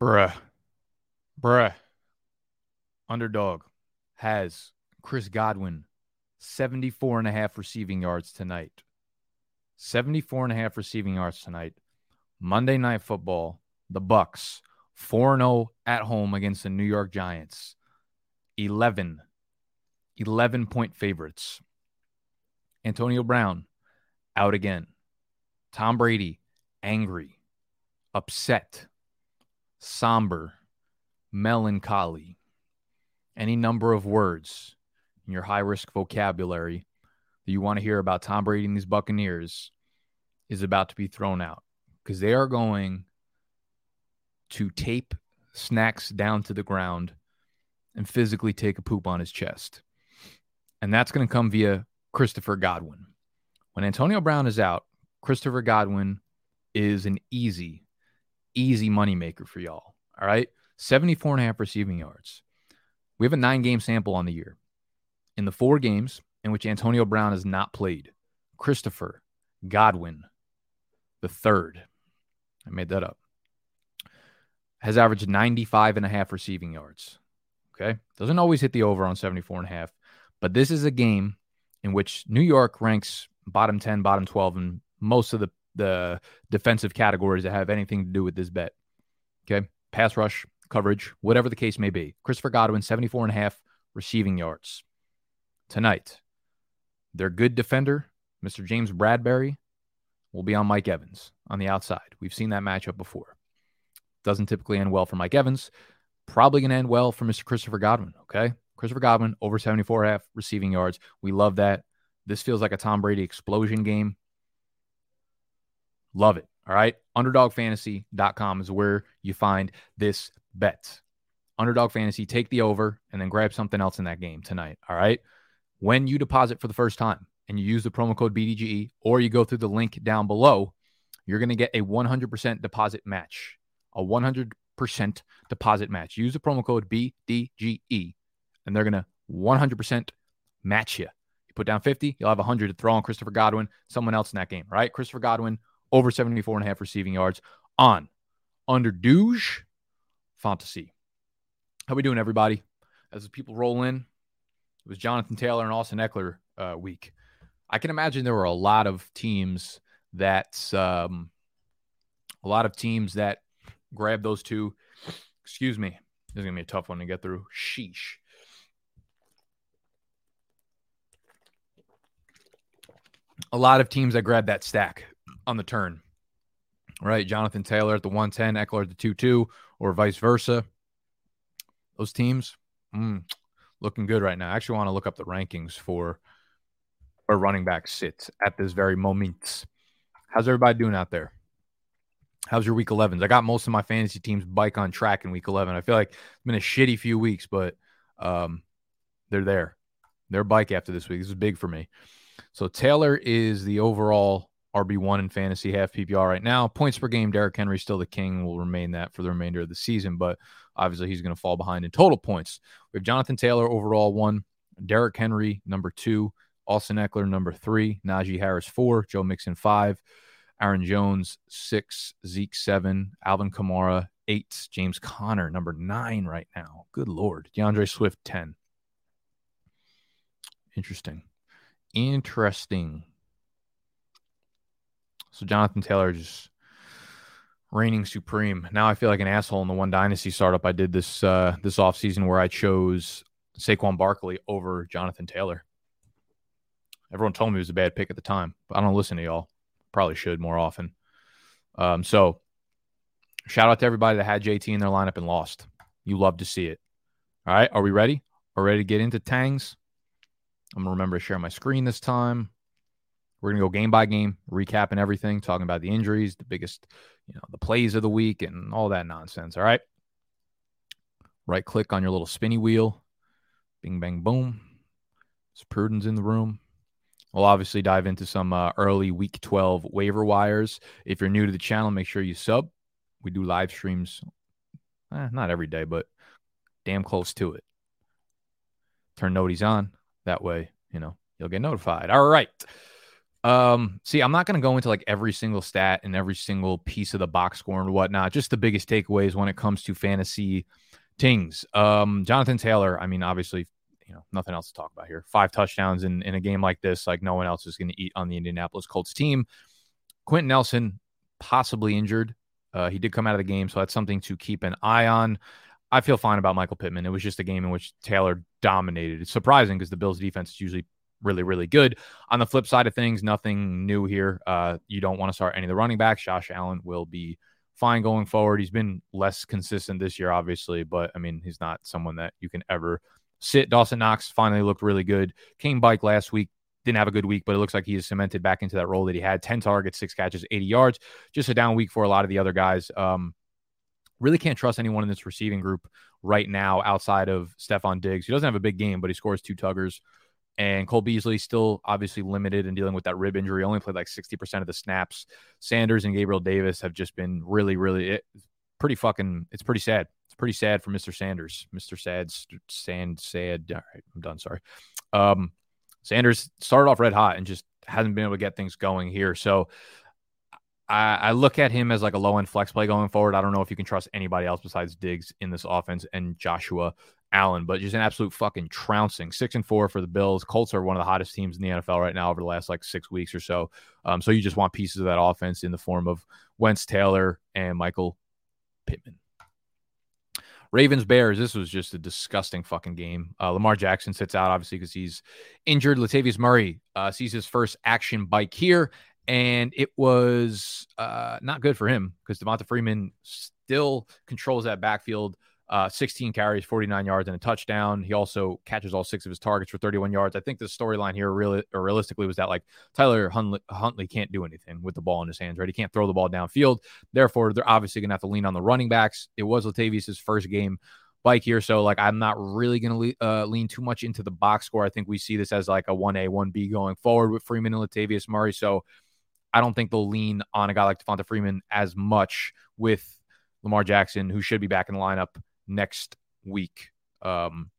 Bruh. Bruh. Underdog has Chris Godwin 74 and a half receiving yards tonight. 74 and a half receiving yards tonight. Monday night football, the Bucs 4-0 at home against the New York Giants. 11 11 point favorites. Antonio Brown out again. Tom Brady angry, upset, somber, melancholy. Any number of words in your high risk vocabulary that you want to hear about Tom Brady and these Buccaneers is about to be thrown out because they are going to tape snacks down to the ground and physically take a poop on his chest. And that's going to come via Christopher Godwin. When Antonio Brown is out, Christopher Godwin is an easy, easy moneymaker for y'all. All right. 74 and a half receiving yards. We have a nine game sample on the year. In the four games in which Antonio Brown has not played, Christopher Godwin, the third, I made that up, has averaged 95 and a half receiving yards. Okay. Doesn't always hit the over on 74 and a half, but this is a game in which New York ranks bottom 10, bottom 12 in most of the, the defensive categories that have anything to do with this bet. Okay. Pass rush, coverage, whatever the case may be. Christopher Godwin, 74 and a half receiving yards tonight. Their good defender, Mr. James Bradberry, will be on Mike Evans on the outside. We've seen that matchup before. Doesn't typically end well for Mike Evans. Probably going to end well for Mr. Christopher Godwin. Okay. Christopher Godwin, over 74 half receiving yards. We love that. This feels like a Tom Brady explosion game. Love it. All right. UnderdogFantasy.com is where you find this bet. Underdog Fantasy, take the over and then grab something else in that game tonight. All right. When you deposit for the first time and you use the promo code BDGE or you go through the link down below, you're going to get a 100% deposit match. A 100% deposit match. Use the promo code BDGE and they're going to 100% match you. You put down 50, you'll have 100 to throw on Christopher Godwin, someone else in that game, right? Christopher Godwin, over 74 and a half receiving yards on Underdog Fantasy. How we doing, everybody? As the people roll in, it was Jonathan Taylor and Austin Ekeler uh, week. I can imagine there were a lot of teams that, um, a lot of teams that grabbed those two. Excuse me. This is gonna be a tough one to get through. Sheesh. A lot of teams that grabbed that stack on the turn, right? Jonathan Taylor at the 110, Ekeler at the 2 2, or vice versa. Those teams mm, looking good right now. I actually want to look up the rankings for where running back sits at this very moment. How's everybody doing out there? How's your week 11s? I got most of my fantasy teams bike on track in week 11. I feel like it's been a shitty few weeks, but um, they're there. They're bike after this week. This is big for me. So Taylor is the overall RB1 in fantasy half PPR right now. Points per game, Derrick Henry still the king, will remain that for the remainder of the season, but obviously he's going to fall behind in total points. We have Jonathan Taylor overall one, Derrick Henry number two, Austin Ekeler number three, Najee Harris four, Joe Mixon five, Aaron Jones six, Zeke seven, Alvin Kamara eight, James Conner number nine right now. Good lord, D'Andre Swift ten. Interesting. Interesting. So Jonathan Taylor just reigning supreme. Now I feel like an asshole in the one dynasty startup I did this uh this offseason where I chose Saquon Barkley over Jonathan Taylor. Everyone told me it was a bad pick at the time, but I don't listen to y'all. Probably should more often. Um, so shout out to everybody that had JT in their lineup and lost. You love to see it. All right, are we ready? Are we ready to get into tangs? I'm gonna remember to share my screen this time. We're gonna go game by game, recapping everything, talking about the injuries, the biggest, you know, the plays of the week, and all that nonsense. All right. Right click on your little spinny wheel. Bing bang boom. It's Prudence in the room. We'll obviously dive into some uh, early week 12 waiver wires. If you're new to the channel, make sure you sub. We do live streams, eh, not every day, but damn close to it. Turn noties on. That way, you know, you'll get notified. All right. Um, see, I'm not going to go into like every single stat and every single piece of the box score and whatnot. Just the biggest takeaways when it comes to fantasy things. Um, Jonathan Taylor. I mean, obviously, you know, nothing else to talk about here. Five touchdowns in in a game like this, like no one else is going to eat on the Indianapolis Colts team. Quenton Nelson possibly injured. Uh, he did come out of the game, so that's something to keep an eye on. I feel fine about Michael Pittman. It was just a game in which Taylor dominated. It's surprising because the Bills' defense is usually really, really good. On the flip side of things, nothing new here. Uh, you don't want to start any of the running backs. Josh Allen will be fine going forward. He's been less consistent this year, obviously, but I mean, he's not someone that you can ever sit. Dawson Knox finally looked really good. Came Bike last week didn't have a good week, but it looks like he is cemented back into that role that he had 10 targets, six catches, 80 yards. Just a down week for a lot of the other guys. Um, really can't trust anyone in this receiving group right now outside of Stefon Diggs. He doesn't have a big game, but he scores two tuggers. And Cole Beasley still obviously limited and dealing with that rib injury. Only played like 60% of the snaps. Sanders and Gabriel Davis have just been really, really it, pretty fucking, it's pretty sad. It's pretty sad for Mr. Sanders. Mr. Sad, Sand, Sad. All right, I'm done. Sorry. Um, Sanders started off red hot and just hasn't been able to get things going here. So I, I, look at him as like a low end flex play going forward. I don't know if you can trust anybody else besides Diggs in this offense and Joshua Allen, but just an absolute fucking trouncing. Six and four for the Bills. Colts are one of the hottest teams in the NFL right now over the last like six weeks or so. Um, so you just want pieces of that offense in the form of Wentz, Taylor, and Michael Pittman. Ravens Bears. This was just a disgusting fucking game. Uh, Lamar Jackson sits out obviously because he's injured. Latavius Murray uh, sees his first action bike here, and it was uh, not good for him because Devonta Freeman still controls that backfield uh, 16 carries, 49 yards, and a touchdown. He also catches all six of his targets for 31 yards. I think the storyline here, really, or realistically, was that like Tyler Huntley, Huntley can't do anything with the ball in his hands, right? He can't throw the ball downfield. Therefore, they're obviously going to have to lean on the running backs. It was Latavius's first game bike here. So, like, I'm not really going to le- uh, lean too much into the box score. I think we see this as like a 1A, 1B going forward with Freeman and Latavius Murray. So, I don't think they'll lean on a guy like Devonta Freeman as much with Lamar Jackson, who should be back in the lineup next week um,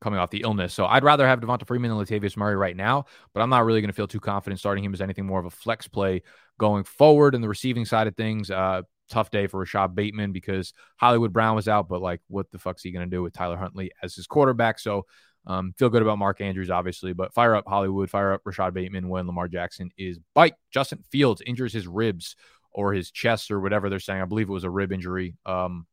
coming off the illness. So I'd rather have Devonta Freeman than Latavius Murray right now, but I'm not really going to feel too confident starting him as anything more of a flex play going forward. In the receiving side of things, uh, tough day for Rashod Bateman because Hollywood Brown was out, but like, what the fuck's he going to do with Tyler Huntley as his quarterback? So um, feel good about Mark Andrews, obviously, but fire up Hollywood, fire up Rashod Bateman when Lamar Jackson is bite. Justin Fields injures his ribs or his chest or whatever they're saying. I believe it was a rib injury. Um,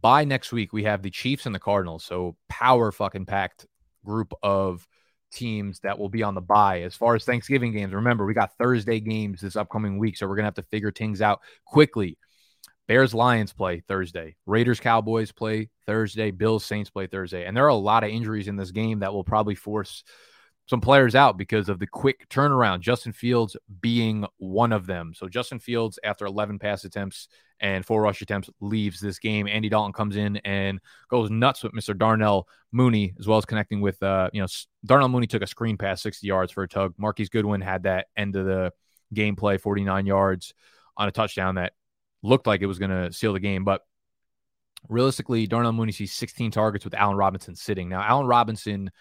by next week, we have the Chiefs and the Cardinals. So power fucking packed group of teams that will be on the bye. As far as Thanksgiving games, remember, we got Thursday games this upcoming week. So we're to have to figure things out quickly. Bears Lions play Thursday. Raiders Cowboys play Thursday. Bills Saints play Thursday. And there are a lot of injuries in this game that will probably force some players out because of the quick turnaround. Justin Fields being one of them. So Justin Fields, after 11 pass attempts and four rush attempts, leaves this game. Andy Dalton comes in and goes nuts with Mr. Darnell Mooney, as well as connecting with, uh, you know, Darnell Mooney took a screen pass 60 yards for a tug. Marquise Goodwin had that end of the gameplay, 49 yards on a touchdown that looked like it was going to seal the game. But realistically, Darnell Mooney sees 16 targets with Allen Robinson sitting. Now, Allen Robinson –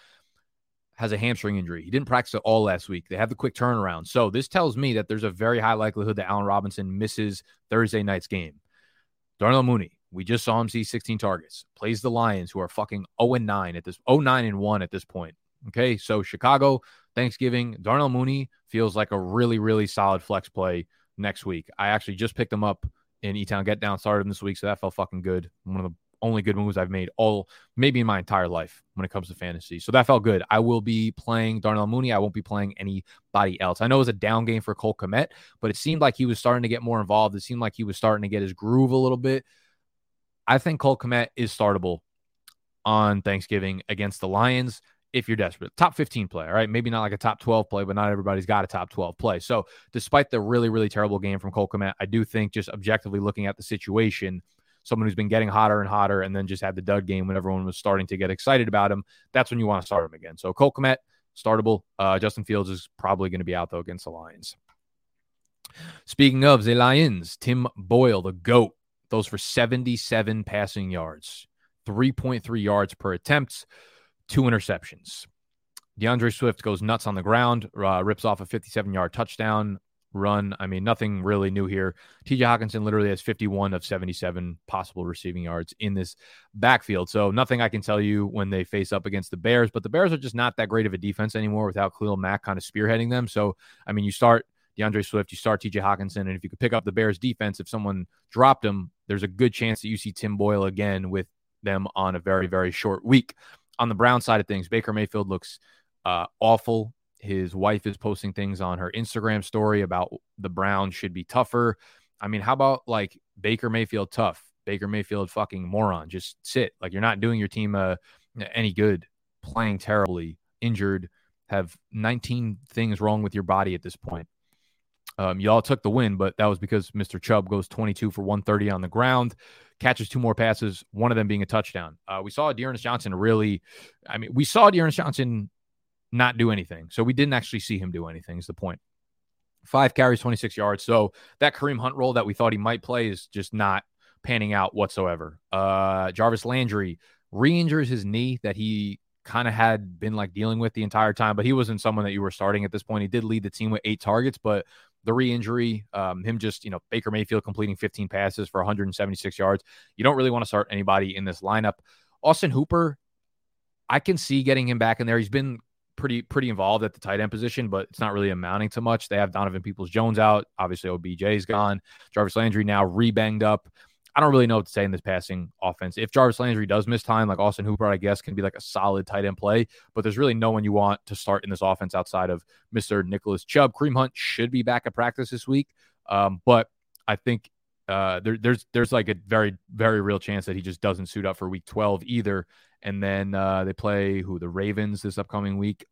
has a hamstring injury. He didn't practice at all last week. They have the quick turnaround. So this tells me that there's a very high likelihood that Allen Robinson misses Thursday night's game. Darnell Mooney, we just saw him see 16 targets. Plays the Lions, who are fucking 0 and 9 at this 0 9 and 1 at this point. Okay. So Chicago, Thanksgiving, Darnell Mooney feels like a really, really solid flex play next week. I actually just picked him up in E Town Get Down, started him this week. So that felt fucking good. One of the only good moves I've made all maybe in my entire life when it comes to fantasy. So that felt good. I will be playing Darnell Mooney. I won't be playing anybody else. I know it was a down game for Cole Kmet, but it seemed like he was starting to get more involved. It seemed like he was starting to get his groove a little bit. I think Cole Kmet is startable on Thanksgiving against the Lions if you're desperate. Top 15 play, all right? Maybe not like a top 12 play, but not everybody's got a top 12 play. So, despite the really, really terrible game from Cole Kmet, I do think just objectively looking at the situation – someone who's been getting hotter and hotter, and then just had the dud game when everyone was starting to get excited about him. That's when you want to start him again. So Cole Kmet, startable. Uh, Justin Fields is probably going to be out though against the Lions. Speaking of the Lions, Tim Boyle, the GOAT, those for 77 passing yards, 3.3 yards per attempt, two interceptions. D'Andre Swift goes nuts on the ground, uh, rips off a 57 yard touchdown run. I mean, nothing really new here. TJ Hockenson literally has 51 of 77 possible receiving yards in this backfield. So nothing I can tell you when they face up against the Bears, but the Bears are just not that great of a defense anymore without Khalil Mack kind of spearheading them. So, I mean, you start D'Andre Swift, you start TJ Hockenson, and if you could pick up the Bears defense, if someone dropped him, there's a good chance that you see Tim Boyle again with them on a very, very short week. On the Brown side of things, Baker Mayfield looks uh, awful his wife is posting things on her Instagram story about the Browns should be tougher. I mean, how about like Baker Mayfield tough? Baker Mayfield fucking moron. Just sit. Like you're not doing your team uh, any good, playing terribly, injured, have 19 things wrong with your body at this point. Um, y'all took the win, but that was because Mr. Chubb goes 22 for 130 on the ground, catches two more passes, one of them being a touchdown. Uh, we saw D'Ernest Johnson really, I mean, we saw D'Ernest Johnson not do anything. So we didn't actually see him do anything, is the point. Five carries, 26 yards. So that Kareem Hunt role that we thought he might play is just not panning out whatsoever. Uh, Jarvis Landry re injures his knee that he kind of had been like dealing with the entire time, but he wasn't someone that you were starting at this point. He did lead the team with eight targets, but the re-injury, um, him just you know Baker Mayfield completing 15 passes for 176 yards. You don't really want to start anybody in this lineup. Austin Hooper, I can see getting him back in there. He's been pretty pretty involved at the tight end position, but it's not really amounting to much. They have Donovan Peoples Jones out. Obviously, OBJ's gone. Jarvis Landry now re-banged up. I don't really know what to say in this passing offense. If Jarvis Landry does miss time, like Austin Hooper, I guess, can be like a solid tight end play, but there's really no one you want to start in this offense outside of Mr. Nicholas Chubb. Kareem Hunt should be back at practice this week, um, but I think uh, there, there's there's like a very very real chance that he just doesn't suit up for week 12 either and then uh, they play who the Ravens this upcoming week,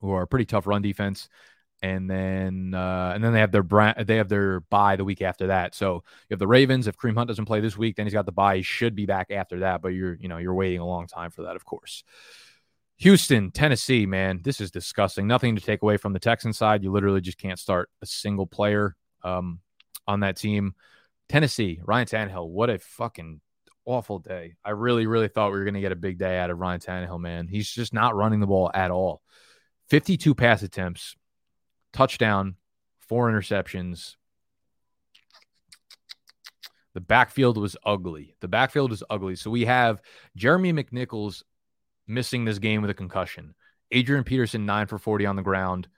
who are a pretty tough run defense. And then uh, and then they have their brand, they have their bye the week after that. So you have the Ravens. If Kareem Hunt doesn't play this week, then he's got the bye. He should be back after that, but you're you know you're waiting a long time for that, of course. Houston, Tennessee, man, this is disgusting. Nothing to take away from the Texan side. You literally just can't start a single player um, on that team. Tennessee, Ryan Tannehill, what a fucking awful day. I really, really thought we were going to get a big day out of Ryan Tannehill, man. He's just not running the ball at all. 52 pass attempts, touchdown, four interceptions. The backfield was ugly. The backfield was ugly. So we have Jeremy McNichols missing this game with a concussion. Adrian Peterson, nine for 40 on the ground,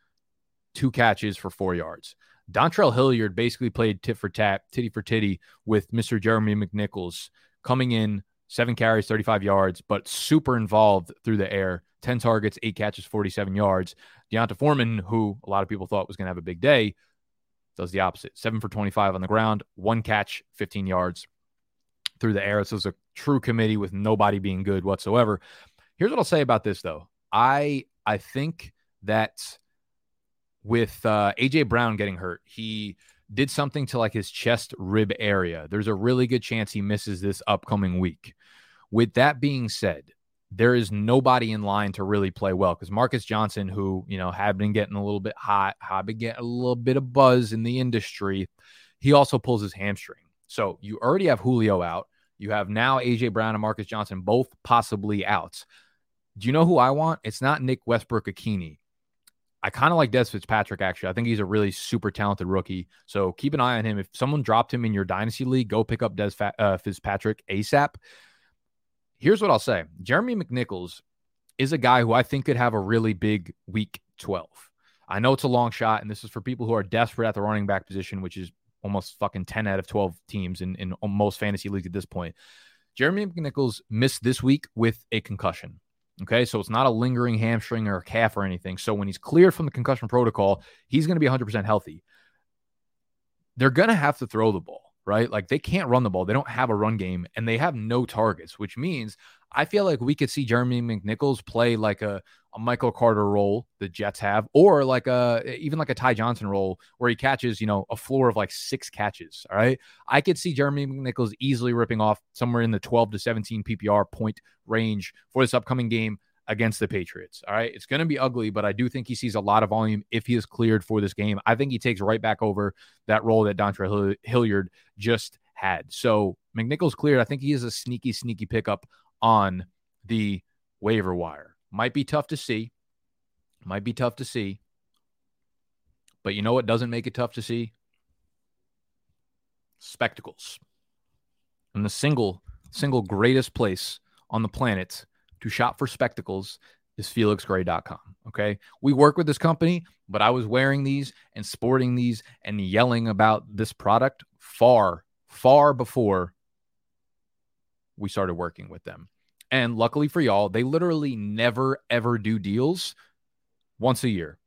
two catches for four yards. Dontrell Hilliard basically played tit for tat, titty for titty with Mr. Jeremy McNichols coming in, seven carries, 35 yards, but super involved through the air. 10 targets, eight catches, 47 yards. D'Onta Foreman, who a lot of people thought was going to have a big day, does the opposite. Seven for 25 on the ground, one catch, 15 yards through the air. This was a true committee with nobody being good whatsoever. Here's what I'll say about this, though. I I think that with uh, AJ Brown getting hurt, he did something to like his chest rib area. There's a really good chance he misses this upcoming week. With that being said, there is nobody in line to really play well because Marcus Johnson, who you know had been getting a little bit hot, had been getting a little bit of buzz in the industry, he also pulls his hamstring. So you already have Julio out. You have now AJ Brown and Marcus Johnson both possibly out. Do you know who I want? It's not Nick Westbrook-Ikhine. I kind of like Dez Fitzpatrick, actually. I think he's a really super talented rookie. So keep an eye on him. If someone dropped him in your dynasty league, go pick up Dez uh, Fitzpatrick ASAP. Here's what I'll say Jeremy McNichols is a guy who I think could have a really big week 12. I know it's a long shot, and this is for people who are desperate at the running back position, which is almost fucking 10 out of 12 teams in, in most fantasy leagues at this point. Jeremy McNichols missed this week with a concussion. Okay, so it's not a lingering hamstring or a calf or anything. So when he's cleared from the concussion protocol, he's going to be 100% healthy. They're going to have to throw the ball, right? Like they can't run the ball. They don't have a run game and they have no targets, which means I feel like we could see Jeremy McNichols play like a, a Michael Carter role the Jets have, or like a even like a Ty Johnson role where he catches, you know, a floor of like six catches. All right. I could see Jeremy McNichols easily ripping off somewhere in the 12 to 17 PPR point range for this upcoming game against the Patriots. All right. It's going to be ugly, but I do think he sees a lot of volume if he is cleared for this game. I think he takes right back over that role that Dontrell Hilliard just had. So McNichols cleared. I think he is a sneaky, sneaky pickup on the waiver wire. Might be tough to see. Might be tough to see. But you know what doesn't make it tough to see? Spectacles. And the single, single greatest place on the planet to shop for spectacles is felixgray.com. Okay. We work with this company, but I was wearing these and sporting these and yelling about this product far, far before we started working with them. And luckily for y'all, they literally never ever do deals once a year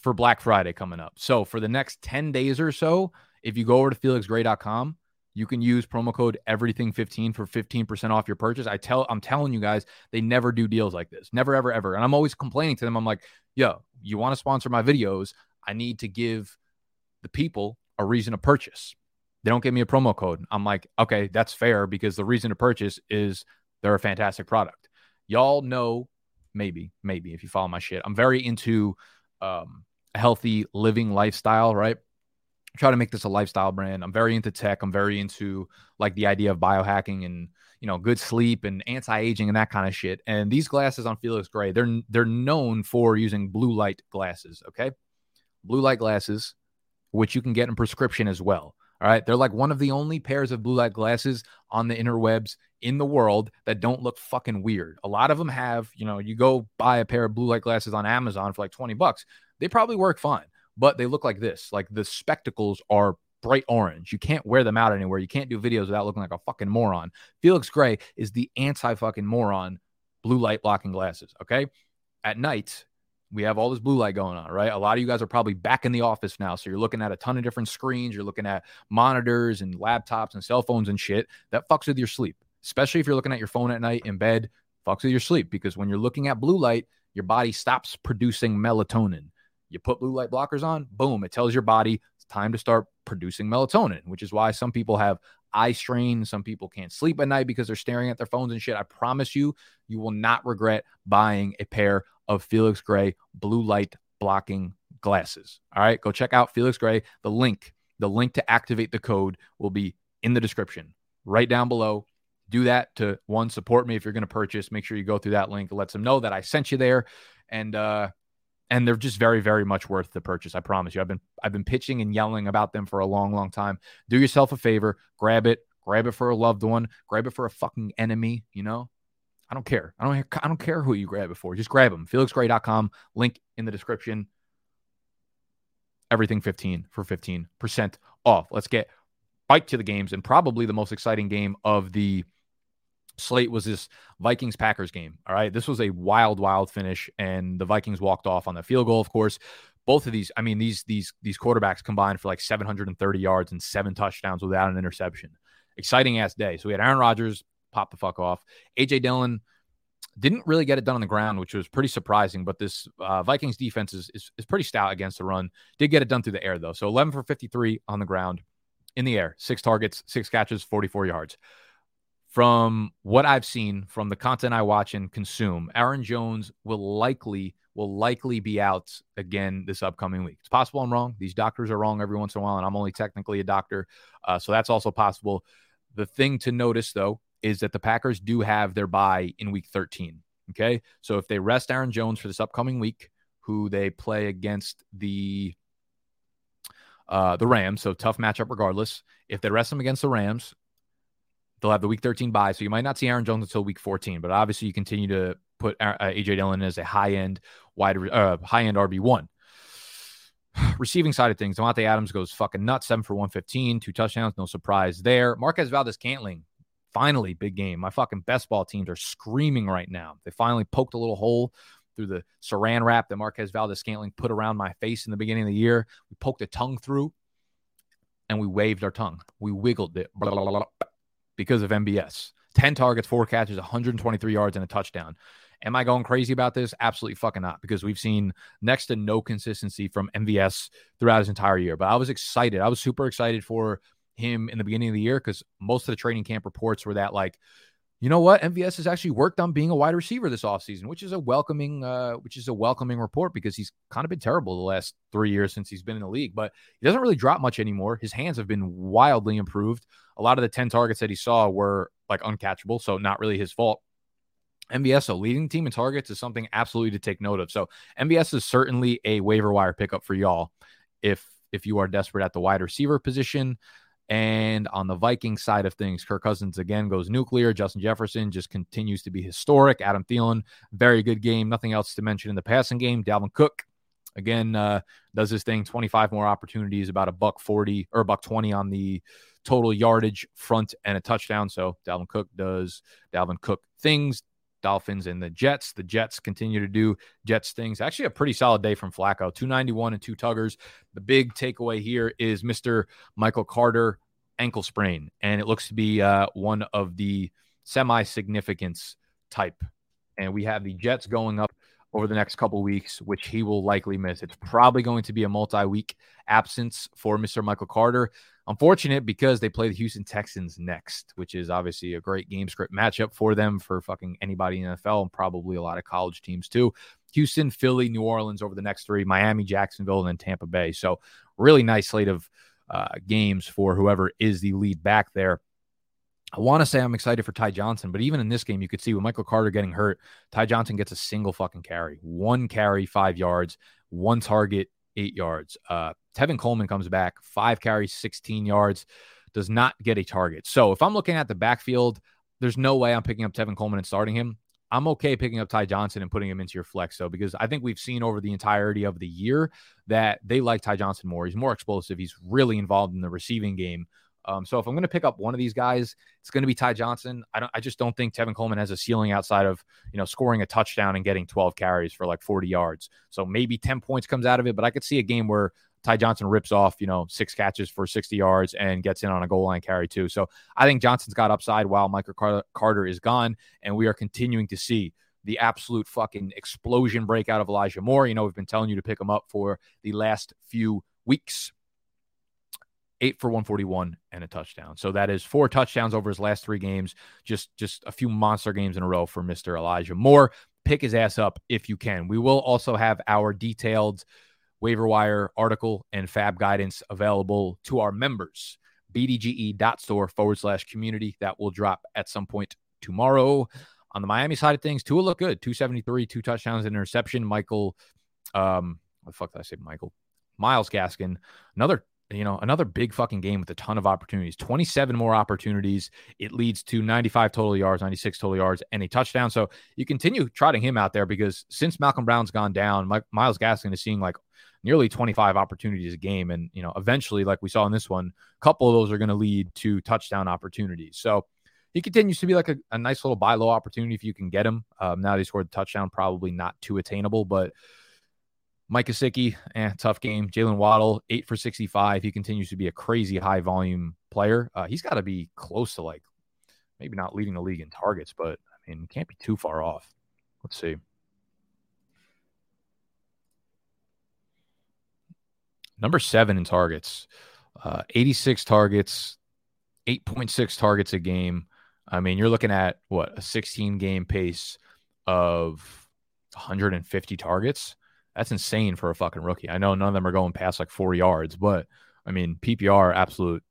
for Black Friday coming up. So for the next 10 days or so, if you go over to felixgray.com, you can use promo code everything15 for 15% off your purchase. I tell I'm telling you guys, they never do deals like this. Never ever ever. And I'm always complaining to them. I'm like, "Yo, you want to sponsor my videos? I need to give the people a reason to purchase." They don't give me a promo code. I'm like, okay, that's fair because the reason to purchase is they're a fantastic product. Y'all know, maybe, maybe if you follow my shit, I'm very into um, a healthy living lifestyle, right? Try to make this a lifestyle brand. I'm very into tech. I'm very into like the idea of biohacking and you know good sleep and anti-aging and that kind of shit. And these glasses on Felix Gray, they're they're known for using blue light glasses. Okay, blue light glasses, which you can get in prescription as well. All right. They're like one of the only pairs of blue light glasses on the interwebs in the world that don't look fucking weird. A lot of them have, you know, you go buy a pair of blue light glasses on Amazon for like 20 bucks. They probably work fine, but they look like this. Like the spectacles are bright orange. You can't wear them out anywhere. You can't do videos without looking like a fucking moron. Felix Gray is the anti fucking moron blue light blocking glasses. Okay. At night, we have all this blue light going on, right? A lot of you guys are probably back in the office now. So you're looking at a ton of different screens. You're looking at monitors and laptops and cell phones and shit. That fucks with your sleep, especially if you're looking at your phone at night in bed, fucks with your sleep because when you're looking at blue light, your body stops producing melatonin. You put blue light blockers on, boom, it tells your body it's time to start producing melatonin, which is why some people have eye strain. Some people can't sleep at night because they're staring at their phones and shit. I promise you, you will not regret buying a pair of Felix Gray blue light blocking glasses. All right, go check out Felix Gray. The link, the link to activate the code will be in the description right down below. Do that to one support me if you're going to purchase. Make sure you go through that link. It lets them know that I sent you there, and uh, and they're just very very much worth the purchase. I promise you. I've been I've been pitching and yelling about them for a long long time. Do yourself a favor, grab it, grab it for a loved one, grab it for a fucking enemy. You know, I don't care. I don't. I don't care who you grab it for. Just grab them. FelixGray.com. Link in the description. Everything 15 for 15% off. Let's get right to the games and probably the most exciting game of the slate was this Vikings Packers game. All right. This was a wild, wild finish, and the Vikings walked off on the field goal, of course. Both of these, I mean, these these these quarterbacks combined for like 730 yards and seven touchdowns without an interception. Exciting ass day. So we had Aaron Rodgers pop the fuck off. AJ Dillon didn't really get it done on the ground, which was pretty surprising. But this uh, Vikings defense is, is, is pretty stout against the run. Did get it done through the air though. So 11 for 53 on the ground, in the air, six targets, six catches, 44 yards. From what I've seen, from the content I watch and consume, Aaron Jones will likely will likely be out again this upcoming week. It's possible I'm wrong. These doctors are wrong every once in a while, and I'm only technically a doctor, uh, so that's also possible. The thing to notice though is that the Packers do have their bye in week 13. Okay. So if they rest Aaron Jones for this upcoming week, who they play against the uh, the Rams, so tough matchup regardless. If they rest him against the Rams, they'll have the week 13 bye. So you might not see Aaron Jones until week 14, but obviously you continue to put uh, AJ Dillon as a high end wide, uh, high end RB1. Receiving side of things, Davante Adams goes fucking nuts, seven for 115, two touchdowns, no surprise there. Marquez Valdes Scantling, Finally, big game. My fucking best ball teams are screaming right now. They finally poked a little hole through the saran wrap that Marquez Valdes Scantling put around my face in the beginning of the year. We poked a tongue through and we waved our tongue. We wiggled it blah, blah, blah, because of MVS. 10 targets, four catches, 123 yards, and a touchdown. Am I going crazy about this? Absolutely fucking not, because we've seen next to no consistency from MVS throughout his entire year. But I was excited. I was super excited for him in the beginning of the year because most of the training camp reports were that like you know what mvs has actually worked on being a wide receiver this offseason which is a welcoming uh which is a welcoming report because he's kind of been terrible the last three years since he's been in the league but he doesn't really drop much anymore his hands have been wildly improved a lot of the 10 targets that he saw were like uncatchable so not really his fault MVS, so leading team in targets is something absolutely to take note of. So MVS is certainly a waiver wire pickup for y'all if if you are desperate at the wide receiver position. And on the Viking side of things, Kirk Cousins again goes nuclear. Justin Jefferson just continues to be historic. Adam Thielen, very good game. Nothing else to mention in the passing game. Dalvin Cook, again, uh, does his thing. 25 more opportunities, about a buck 40 or a buck 20 on the total yardage front and a touchdown. So Dalvin Cook does Dalvin Cook things. Dolphins and the Jets. The Jets continue to do Jets things. Actually, a pretty solid day from Flacco 291 and two tuggers. The big takeaway here is Mr. Michael Carter ankle sprain, and it looks to be uh, one of the semi significance type. And we have the Jets going up over the next couple weeks, which he will likely miss. It's probably going to be a multi week absence for Mr. Michael Carter. Unfortunate because they play the Houston Texans next, which is obviously a great game script matchup for them for fucking anybody in NFL and probably a lot of college teams too. Houston, Philly, New Orleans over the next three, Miami, Jacksonville, and then Tampa Bay. So, really nice slate of uh, games for whoever is the lead back there. I want to say I'm excited for Ty Johnson, but even in this game, you could see with Michael Carter getting hurt, Ty Johnson gets a single fucking carry, one carry, five yards, one target, eight yards. Uh, Tevin Coleman comes back, five carries, 16 yards, does not get a target. So if I'm looking at the backfield, there's no way I'm picking up Tevin Coleman and starting him. I'm okay picking up Ty Johnson and putting him into your flex, though, because I think we've seen over the entirety of the year that they like Ty Johnson more. He's more explosive. He's really involved in the receiving game. Um, so if I'm going to pick up one of these guys, it's going to be Ty Johnson. I don't. I just don't think Tevin Coleman has a ceiling outside of you know scoring a touchdown and getting 12 carries for like 40 yards. So maybe 10 points comes out of it, but I could see a game where Ty Johnson rips off you know six catches for 60 yards and gets in on a goal line carry too. So I think Johnson's got upside while Michael Carter is gone, and we are continuing to see the absolute fucking explosion breakout of Elijah Moore. You know we've been telling you to pick him up for the last few weeks eight for 141 and a touchdown. So that is four touchdowns over his last three games. Just just a few monster games in a row for Mr. Elijah Moore. Pick his ass up if you can. We will also have our detailed waiver wire article and fab guidance available to our members. BDGE.store forward slash community. That will drop at some point tomorrow. On the Miami side of things, Tua look good. 273, two touchdowns, interception. Michael, um, what the fuck did I say? Michael Myles Gaskin, another you know, another big fucking game with a ton of opportunities. 27 more opportunities. It leads to 95 total yards, 96 total yards, and a touchdown. So you continue trotting him out there because since Malcolm Brown's gone down, My, Myles Gaskin is seeing like nearly 25 opportunities a game. And, you know, eventually, like we saw in this one, a couple of those are going to lead to touchdown opportunities. So he continues to be like a, a nice little buy low opportunity if you can get him. Um, now that he scored the touchdown, probably not too attainable, but Mike Gesicki, eh, tough game. Jaylen Waddle, eight for 65. He continues to be a crazy high volume player. Uh, he's got to be close to like maybe not leading the league in targets, but I mean, can't be too far off. Let's see. Number seven in targets, uh, 86 targets, 8.6 targets a game. I mean, you're looking at what a 16 game pace of 150 targets. That's insane for a fucking rookie. I know none of them are going past like four yards, but I mean, PPR, absolute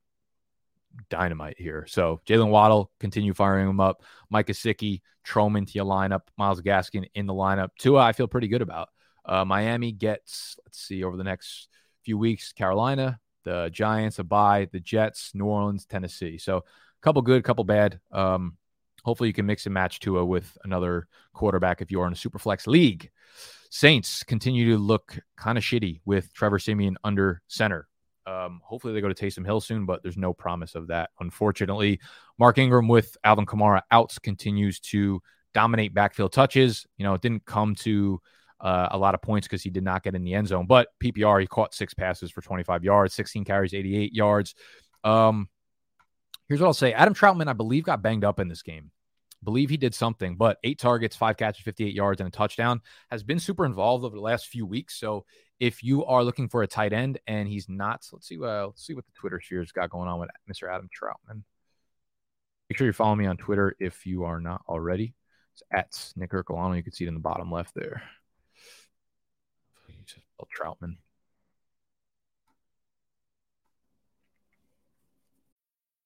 dynamite here. So Jaylen Waddle, continue firing him up. Mike Gesicki, Troman to your lineup. Myles Gaskin in the lineup. Tua, I feel pretty good about. Uh, Miami gets, let's see, over the next few weeks, Carolina, the Giants, a bye, the Jets, New Orleans, Tennessee. So a couple good, couple bad. Um, hopefully you can mix and match Tua with another quarterback if you are in a super flex league. Saints continue to look kind of shitty with Trevor Siemian under center. Um, hopefully they go to Taysom Hill soon, but there's no promise of that. Unfortunately, Mark Ingram with Alvin Kamara outs continues to dominate backfield touches. You know, it didn't come to uh, a lot of points because he did not get in the end zone, but PPR, he caught six passes for 25 yards, 16 carries, 88 yards. Um, here's what I'll say Adam Trautman, I believe, got banged up in this game believe he did something, but eight targets, five catches, 58 yards, and a touchdown has been super involved over the last few weeks. So if you are looking for a tight end and he's not, let's see, uh, let's see what the Twitter sphere's got going on with Mr. Adam Trautman. Make sure you follow me on Twitter if you are not already. It's at Nick Ercolano. You can see it in the bottom left there. Trautman.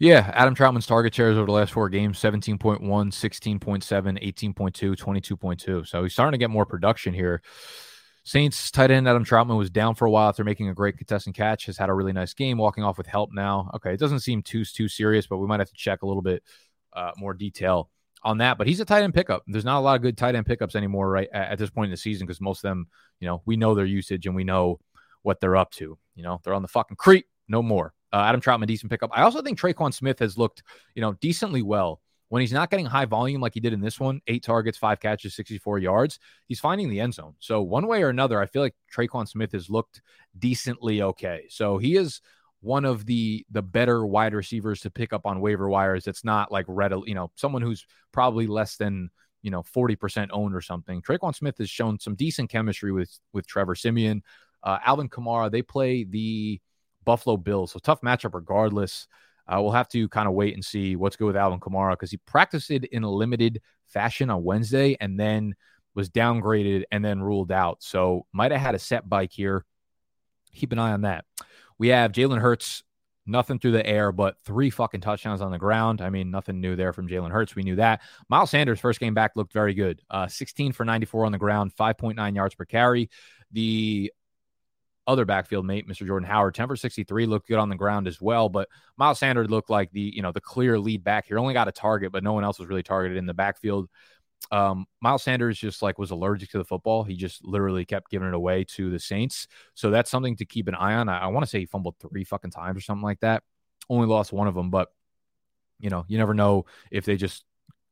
Yeah, Adam Trautman's target shares over the last four games 17.1, 16.7, 18.2, 22.2. So he's starting to get more production here. Saints tight end Adam Trautman was down for a while after making a great contesting catch. Has had a really nice game, walking off with help now. Okay, it doesn't seem too too serious, but we might have to check a little bit uh, more detail on that. But he's a tight end pickup. There's not a lot of good tight end pickups anymore, right at, at this point in the season, because most of them, you know, we know their usage and we know what they're up to. You know, they're on the fucking creek, no more. Uh, Adam Trautman, decent pickup. I also think Tre'Quan Smith has looked, you know, decently well when he's not getting high volume like he did in this one. Eight targets, five catches, 64 yards. He's finding the end zone. So one way or another, I feel like Tre'Quan Smith has looked decently okay. So he is one of the the better wide receivers to pick up on waiver wires. It's not like red, you know, someone who's probably less than you know 40% owned or something. Tre'Quan Smith has shown some decent chemistry with with Trevor Siemian, uh, Alvin Kamara. They play the Buffalo Bills. So tough matchup regardless. Uh, we'll have to kind of wait and see what's good with Alvin Kamara because he practiced it in a limited fashion on Wednesday and then was downgraded and then ruled out. So might have had a set bike here. Keep an eye on that. We have Jalen Hurts, nothing through the air, but three fucking touchdowns on the ground. I mean, nothing new there from Jalen Hurts. We knew that. Miles Sanders, first game back, looked very good. Uh, 16 for 94 on the ground, 5.9 yards per carry. The other backfield mate, Mr. Jordan Howard. 10 for 63 looked good on the ground as well, but Miles Sanders looked like the, you know, the clear lead back here. Only got a target, but no one else was really targeted in the backfield. Um, Miles Sanders just like was allergic to the football. He just literally kept giving it away to the Saints. So that's something to keep an eye on. I, I want to say he fumbled three fucking times or something like that. Only lost one of them, but you know, you never know if they just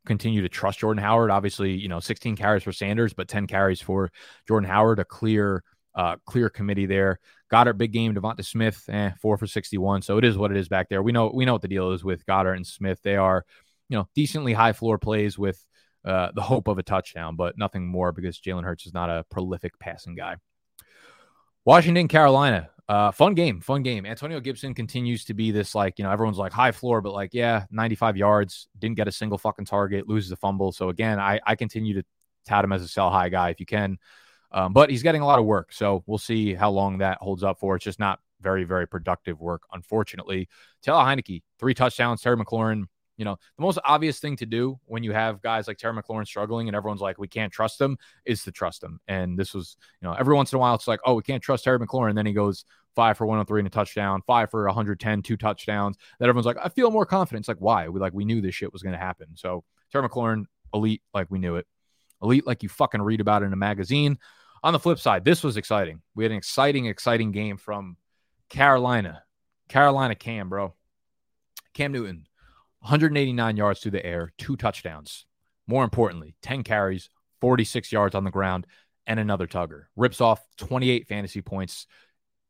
continue to trust Jordan Howard. Obviously, you know, 16 carries for Sanders, but 10 carries for Jordan Howard, a clear uh, clear committee there. Goedert, big game. Devonta Smith, eh, four for 61. So it is what it is back there. We know we know what the deal is with Goedert and Smith. They are, you know, decently high floor plays with uh, the hope of a touchdown, but nothing more because Jalen Hurts is not a prolific passing guy. Washington, Carolina. Uh, fun game, fun game. Antonio Gibson continues to be this like, you know, everyone's like high floor, but like, yeah, 95 yards, didn't get a single fucking target, loses a fumble. So again, I, I continue to tout him as a sell high guy if you can. Um, but he's getting a lot of work. So we'll see how long that holds up for. It's just not very, very productive work, unfortunately. Taylor Heinicke, three touchdowns. Terry McLaurin, you know, the most obvious thing to do when you have guys like Terry McLaurin struggling and everyone's like, we can't trust them, is to trust them. And this was, you know, every once in a while, it's like, oh, we can't trust Terry McLaurin. And then he goes five for 103 and a touchdown, five for 110, two touchdowns. That everyone's like, I feel more confident. It's like, why? We like, we knew this shit was going to happen. So Terry McLaurin, elite, like we knew it. Elite, like you fucking read about in a magazine. On the flip side, this was exciting. We had an exciting, exciting game from Carolina. Carolina Cam, bro. Cam Newton, 189 yards through the air, two touchdowns. More importantly, 10 carries, 46 yards on the ground, and another tugger. Rips off 28 fantasy points.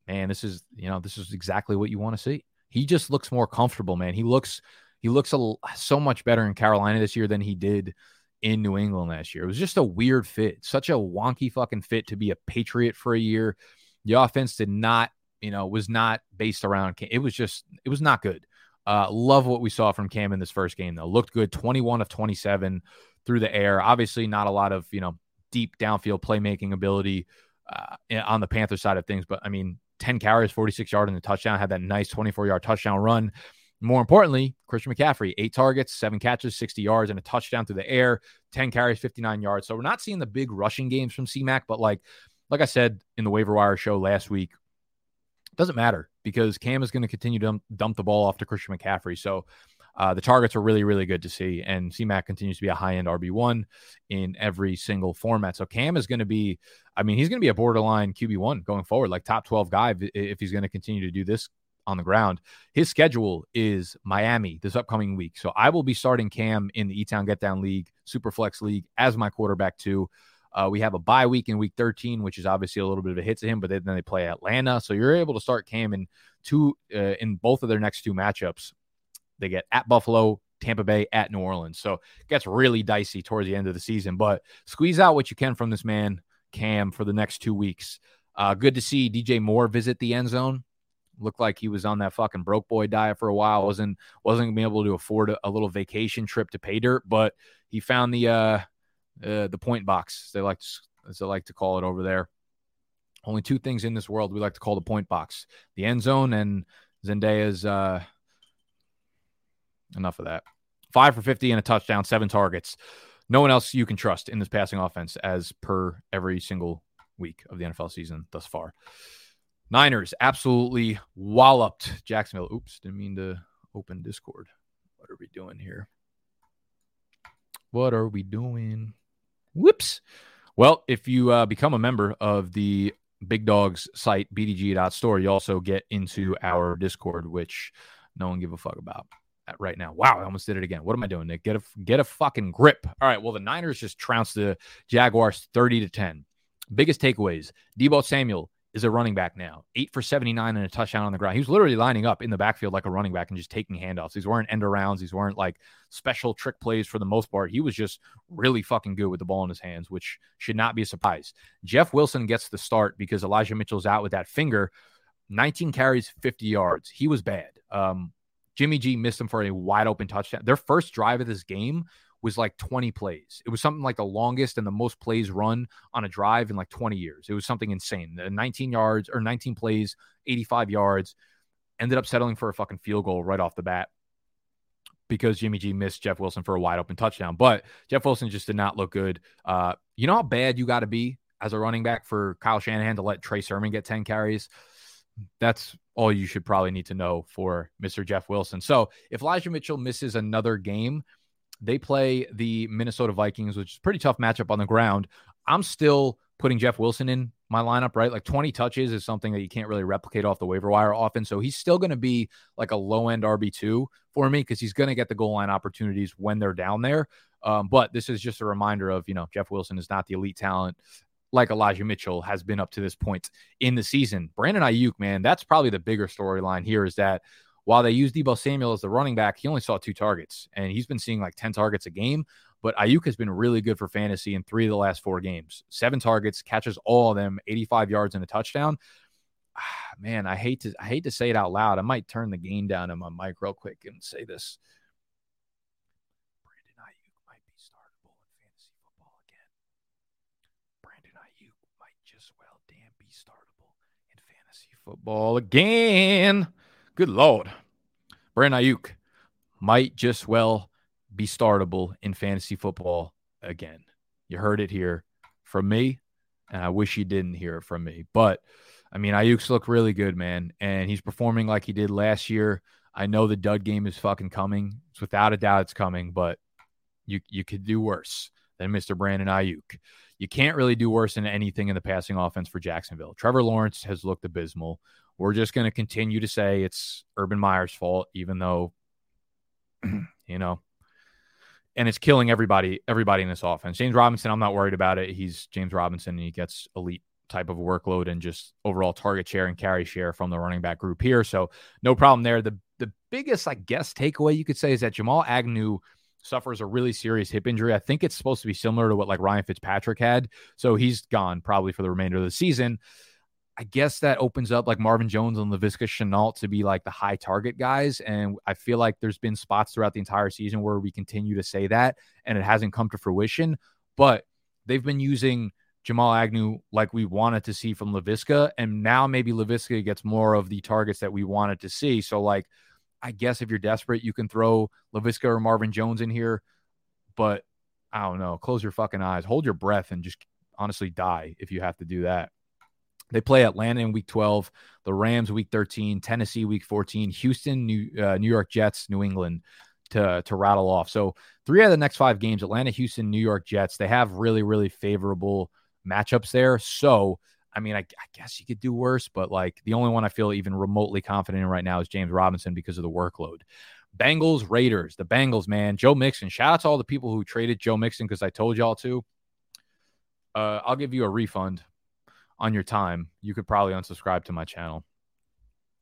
Man, this is, you know, this is exactly what you want to see. He just looks more comfortable, man. He looks he looks a, so much better in Carolina this year than he did in New England last year. It was just a weird fit, such a wonky fucking fit to be a Patriot for a year. The offense did not, you know, was not based around. Cam. It was just, it was not good. Uh, love what we saw from Cam in this first game, though. Looked good, 21 of 27 through the air. Obviously, not a lot of, you know, deep downfield playmaking ability uh, on the Panther side of things, but I mean, 10 carries, 46 yard in the touchdown, had that nice 24 yard touchdown run. More importantly, Christian McCaffrey, eight targets, seven catches, 60 yards, and a touchdown through the air, 10 carries, 59 yards. So we're not seeing the big rushing games from CMAC, but like, like I said in the waiver wire show last week, doesn't matter because Cam is going to continue to dump, dump, the ball off to Christian McCaffrey. So uh, the targets are really, really good to see. And CMAC continues to be a high end RB1 in every single format. So Cam is going to be, I mean, he's going to be a borderline QB1 going forward, like top 12 guy if he's going to continue to do this on the ground. His schedule is Miami this upcoming week. So I will be starting Cam in the E Town Get Down League, Superflex League as my quarterback too. Uh, we have a bye week in week 13, which is obviously a little bit of a hit to him, but then they play Atlanta. So you're able to start Cam in two uh, in both of their next two matchups. They get at Buffalo, Tampa Bay, at New Orleans. So it gets really dicey towards the end of the season, but squeeze out what you can from this man, Cam, for the next two weeks. Uh, good to see DJ Moore visit the end zone. Looked like he was on that fucking broke boy diet for a while. wasn't wasn't be able to afford a, a little vacation trip to pay dirt, but he found the uh uh, the point box. They like to, as they like to call it over there. Only two things in this world we like to call the point box: the end zone and Zendaya's. Uh, enough of that. Five for fifty and a touchdown, seven targets. No one else you can trust in this passing offense, as per every single week of the NFL season thus far. Niners absolutely walloped Jacksonville. Oops, didn't mean to open Discord. What are we doing here? What are we doing? Whoops. Well, if you uh, become a member of the Big Dogs site, bdg.store, you also get into our Discord, which no one give a fuck about right now. Wow, I almost did it again. What am I doing, Nick? Get a get a fucking grip. All right. Well, the Niners just trounced the Jaguars 30 to 10. Biggest takeaways: Deebo Samuel is a running back now. Eight for 79 and a touchdown on the ground. He was literally lining up in the backfield like a running back and just taking handoffs. These weren't end arounds. These weren't like special trick plays for the most part. He was just really fucking good with the ball in his hands, which should not be a surprise. Jeff Wilson gets the start because Elijah Mitchell's out with that finger. 19 carries, 50 yards. He was bad. Um, Jimmy G missed him for a wide open touchdown. Their first drive of this game was like 20 plays. It was something like the longest and the most plays run on a drive in like 20 years. It was something insane. 19 yards or 19 plays, 85 yards. Ended up settling for a fucking field goal right off the bat because Jimmy G missed Jeff Wilson for a wide open touchdown. But Jeff Wilson just did not look good. Uh, you know how bad you got to be as a running back for Kyle Shanahan to let Trey Sermon get 10 carries? That's all you should probably need to know for Mr. Jeff Wilson. So if Elijah Mitchell misses another game, they play the Minnesota Vikings, which is pretty tough matchup on the ground. I'm still putting Jeff Wilson in my lineup, right? Like 20 touches is something that you can't really replicate off the waiver wire often. So he's still going to be like a low end RB2 for me because he's going to get the goal line opportunities when they're down there. Um, but this is just a reminder of, you know, Jeff Wilson is not the elite talent like Elijah Mitchell has been up to this point in the season. Brandon Aiyuk, man, that's probably the bigger storyline here is that while they use Deebo Samuel as the running back, he only saw two targets and he's been seeing like 10 targets a game. But Aiyuk has been really good for fantasy in three of the last four games. Seven targets, catches all of them, 85 yards and a touchdown. Ah, man, I hate to I hate to say it out loud. I might turn the game down in my mic real quick and say this. Brandon Aiyuk might be startable in fantasy football again. Brandon Aiyuk might just well damn be startable in fantasy football again. Good Lord. Brandon Aiyuk might just well be startable in fantasy football again. You heard it here from me, and I wish you didn't hear it from me. But I mean, Aiyuk's look really good, man, and he's performing like he did last year. I know the dud game is fucking coming. It's without a doubt it's coming, but you you could do worse than Mr. Brandon Aiyuk. You can't really do worse than anything in the passing offense for Jacksonville. Trevor Lawrence has looked abysmal. We're just going to continue to say it's Urban Meyer's fault, even though, you know, and it's killing everybody, everybody in this offense. James Robinson, I'm not worried about it. He's James Robinson and he gets elite type of workload and just overall target share and carry share from the running back group here. So no problem there. The the biggest, I guess, takeaway you could say is that Jamal Agnew suffers a really serious hip injury. I think it's supposed to be similar to what like Ryan Fitzpatrick had. So he's gone probably for the remainder of the season. I guess that opens up like Marvin Jones and Laviska Shenault to be like the high target guys. And I feel like there's been spots throughout the entire season where we continue to say that and it hasn't come to fruition. But they've been using Jamal Agnew like we wanted to see from Laviska. And now maybe Laviska gets more of the targets that we wanted to see. So, like, I guess if you're desperate, you can throw Laviska or Marvin Jones in here. But I don't know. Close your fucking eyes, hold your breath, and just honestly die if you have to do that. They play Atlanta in week 12, the Rams week 13, Tennessee week 14, Houston, New, uh, New York Jets, New England to, to rattle off. So, three out of the next five games Atlanta, Houston, New York Jets, they have really, really favorable matchups there. So, I mean, I, I, guess you could do worse, but like the only one I feel even remotely confident in right now is James Robinson because of the workload. Bengals, Raiders, the Bengals, man. Joe Mixon. Shout out to all the people who traded Joe Mixon because I told y'all to. Uh, I'll give you a refund on your time. You could probably unsubscribe to my channel.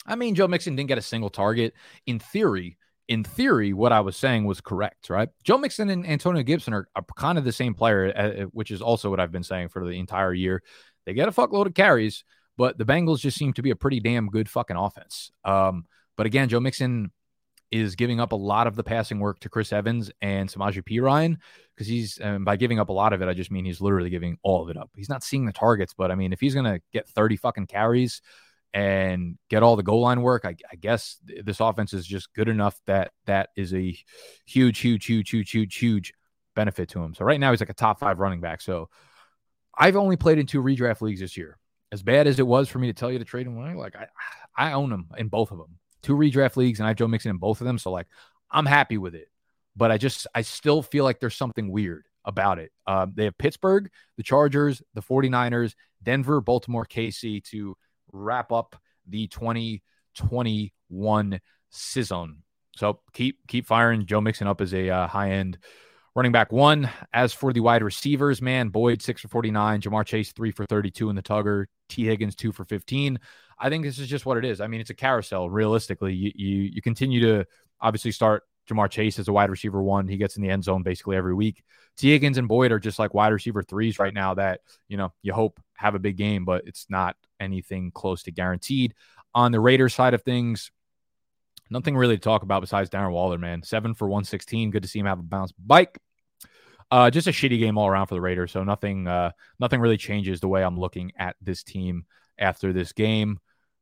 I mean, Joe Mixon didn't get a single target. In theory, in theory, what I was saying was correct, right? Joe Mixon and Antonio Gibson are, are kind of the same player, uh, uh, which is also what I've been saying for the entire year. They get a fuckload of carries, but the Bengals just seem to be a pretty damn good fucking offense. Um, but again, Joe Mixon is giving up a lot of the passing work to Chris Evans and Samaje Perine because he's um, by giving up a lot of it, I just mean he's literally giving all of it up. He's not seeing the targets, but I mean, if he's gonna get 30 fucking carries and get all the goal line work, I, I guess this offense is just good enough that that is a huge, huge, huge, huge, huge, huge benefit to him. So right now he's like a top five running back. So I've only played in two redraft leagues this year. As bad as it was for me to tell you to trade him away, like I, I own him in both of them two redraft leagues, and I have Joe Mixon in both of them. So like, I'm happy with it. But I just, I still feel like there's something weird about it. Um, they have Pittsburgh, the Chargers, the 49ers, Denver, Baltimore, KC to wrap up the 2021 season. So keep keep firing Joe Mixon up as a uh, high end running back one. As for the wide receivers, man, Boyd six for 49, Ja'Marr Chase three for 32 in the Tugger, Tee Higgins two for 15. I think this is just what it is. I mean, it's a carousel. Realistically, you you, you continue to obviously start Ja'Marr Chase as a wide receiver one. He gets in the end zone basically every week. Tee Higgins and Boyd are just like wide receiver threes right now that, you know, you hope have a big game, but it's not anything close to guaranteed. On the Raiders side of things, nothing really to talk about besides Darren Waller, man. Seven for 116. Good to see him have a bounce bike. Uh, just a shitty game all around for the Raiders. So nothing, uh, nothing really changes the way I'm looking at this team after this game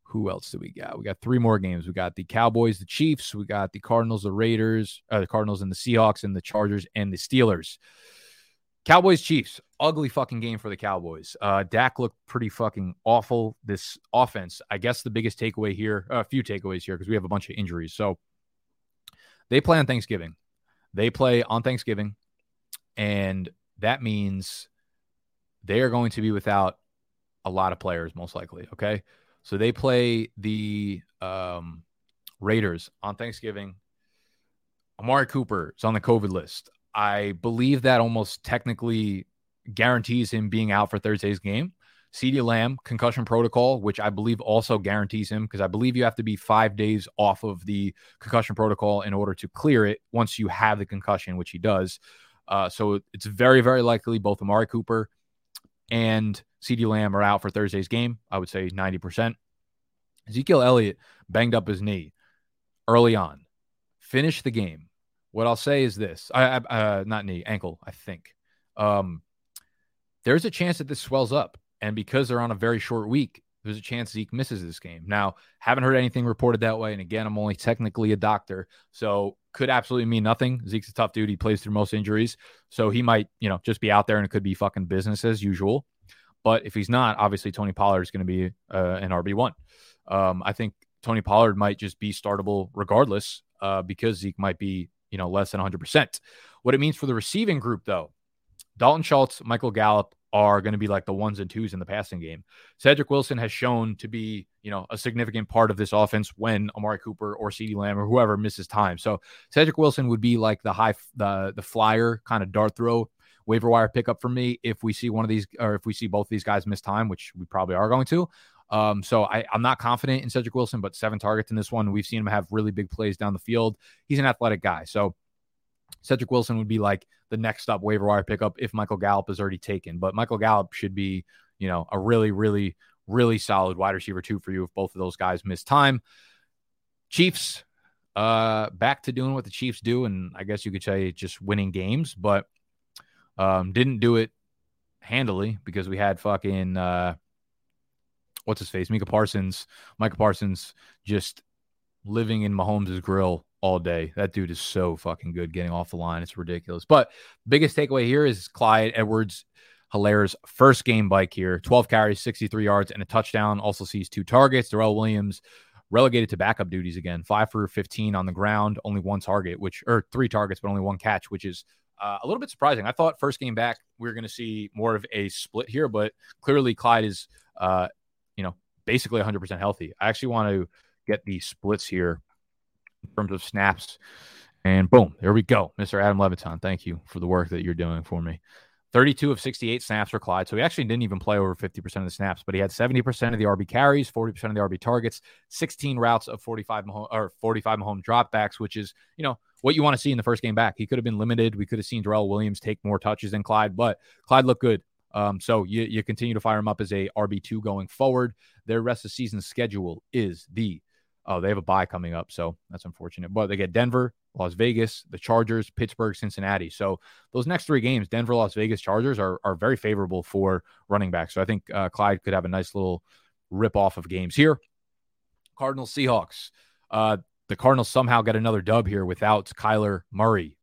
who else do we got? We got three more games. We got the Cowboys, the Chiefs, we got the Cardinals, the Raiders, uh, the Cardinals and the Seahawks, and the Chargers and the Steelers. Cowboys, Chiefs, ugly fucking game for the Cowboys. Uh, Dak looked pretty fucking awful. This offense, I guess the biggest takeaway here, a few takeaways here, because we have a bunch of injuries. So they play on Thanksgiving. They play on Thanksgiving, and that means they are going to be without a lot of players, most likely. Okay. So they play the um, Raiders on Thanksgiving. Amari Cooper is on the COVID list. I believe that almost technically guarantees him being out for Thursday's game. CeeDee Lamb, concussion protocol, which I believe also guarantees him because I believe you have to be five days off of the concussion protocol in order to clear it once you have the concussion, which he does. Uh, so it's very, very likely both Amari Cooper and CeeDee Lamb are out for Thursday's game. I would say 90%. Ezekiel Elliott banged up his knee early on, finished the game. What I'll say is this I, uh, not knee, ankle, I think. Um, there's a chance that this swells up. And because they're on a very short week, there's a chance Zeke misses this game. Now, haven't heard anything reported that way. And again, I'm only technically a doctor. So could absolutely mean nothing. Zeke's a tough dude. He plays through most injuries. So he might, you know, just be out there and it could be fucking business as usual. But if he's not, obviously Tony Pollard is going to be uh, an RB1. Um, I think Tony Pollard might just be startable regardless uh, because Zeke might be, you know, less than 100%. What it means for the receiving group, though, Dalton Schultz, Michael Gallup are going to be like the ones and twos in the passing game. Cedric Wilson has shown to be, you know, a significant part of this offense when Amari Cooper or CeeDee Lamb or whoever misses time. So Cedric Wilson would be like the high, the the flyer kind of dart throw waiver wire pickup for me if we see one of these or if we see both these guys miss time, which we probably are going to. Um, so I, I'm not confident in Cedric Wilson, but seven targets in this one. We've seen him have really big plays down the field. He's an athletic guy. So Cedric Wilson would be like the next up waiver wire pickup if Michael Gallup is already taken. But Michael Gallup should be, you know, a really, really, really solid wide receiver two for you if both of those guys miss time. Chiefs, uh, back to doing what the Chiefs do, and I guess you could say just winning games, but um, didn't do it handily because we had fucking uh, what's his face, Micah Parsons, Micah Parsons, just living in Mahomes' grill all day. That dude is so fucking good getting off the line. It's ridiculous. But biggest takeaway here is Clyde Edwards Helaire's first game bike here 12 carries, 63 yards, and a touchdown. Also sees two targets. Darrel Williams relegated to backup duties again. Five for 15 on the ground, only one target, which, or three targets, but only one catch, which is uh, a little bit surprising. I thought first game back, we are going to see more of a split here, but clearly Clyde is, uh, you know, basically 100% healthy. I actually want to get the splits here in terms of snaps. And boom, there we go. Mr. Adam Levitan, thank you for the work that you're doing for me. 32 of 68 snaps for Clyde. So he actually didn't even play over 50% of the snaps, but he had 70% of the RB carries, 40% of the RB targets, 16 routes of 45 or 45 home dropbacks, which is, you know, what you want to see in the first game back. He could have been limited. We could have seen Darrel Williams take more touches than Clyde, but Clyde looked good. Um, so you, you continue to fire him up as a RB2 going forward. Their rest of the season schedule is the Oh, they have a bye coming up, so that's unfortunate. But they get Denver, Las Vegas, the Chargers, Pittsburgh, Cincinnati. So those next three games, Denver, Las Vegas, Chargers, are are very favorable for running backs. So I think uh, Clyde could have a nice little rip off of games here. Cardinals, Seahawks. Uh, the Cardinals somehow get another dub here without Kyler Murray.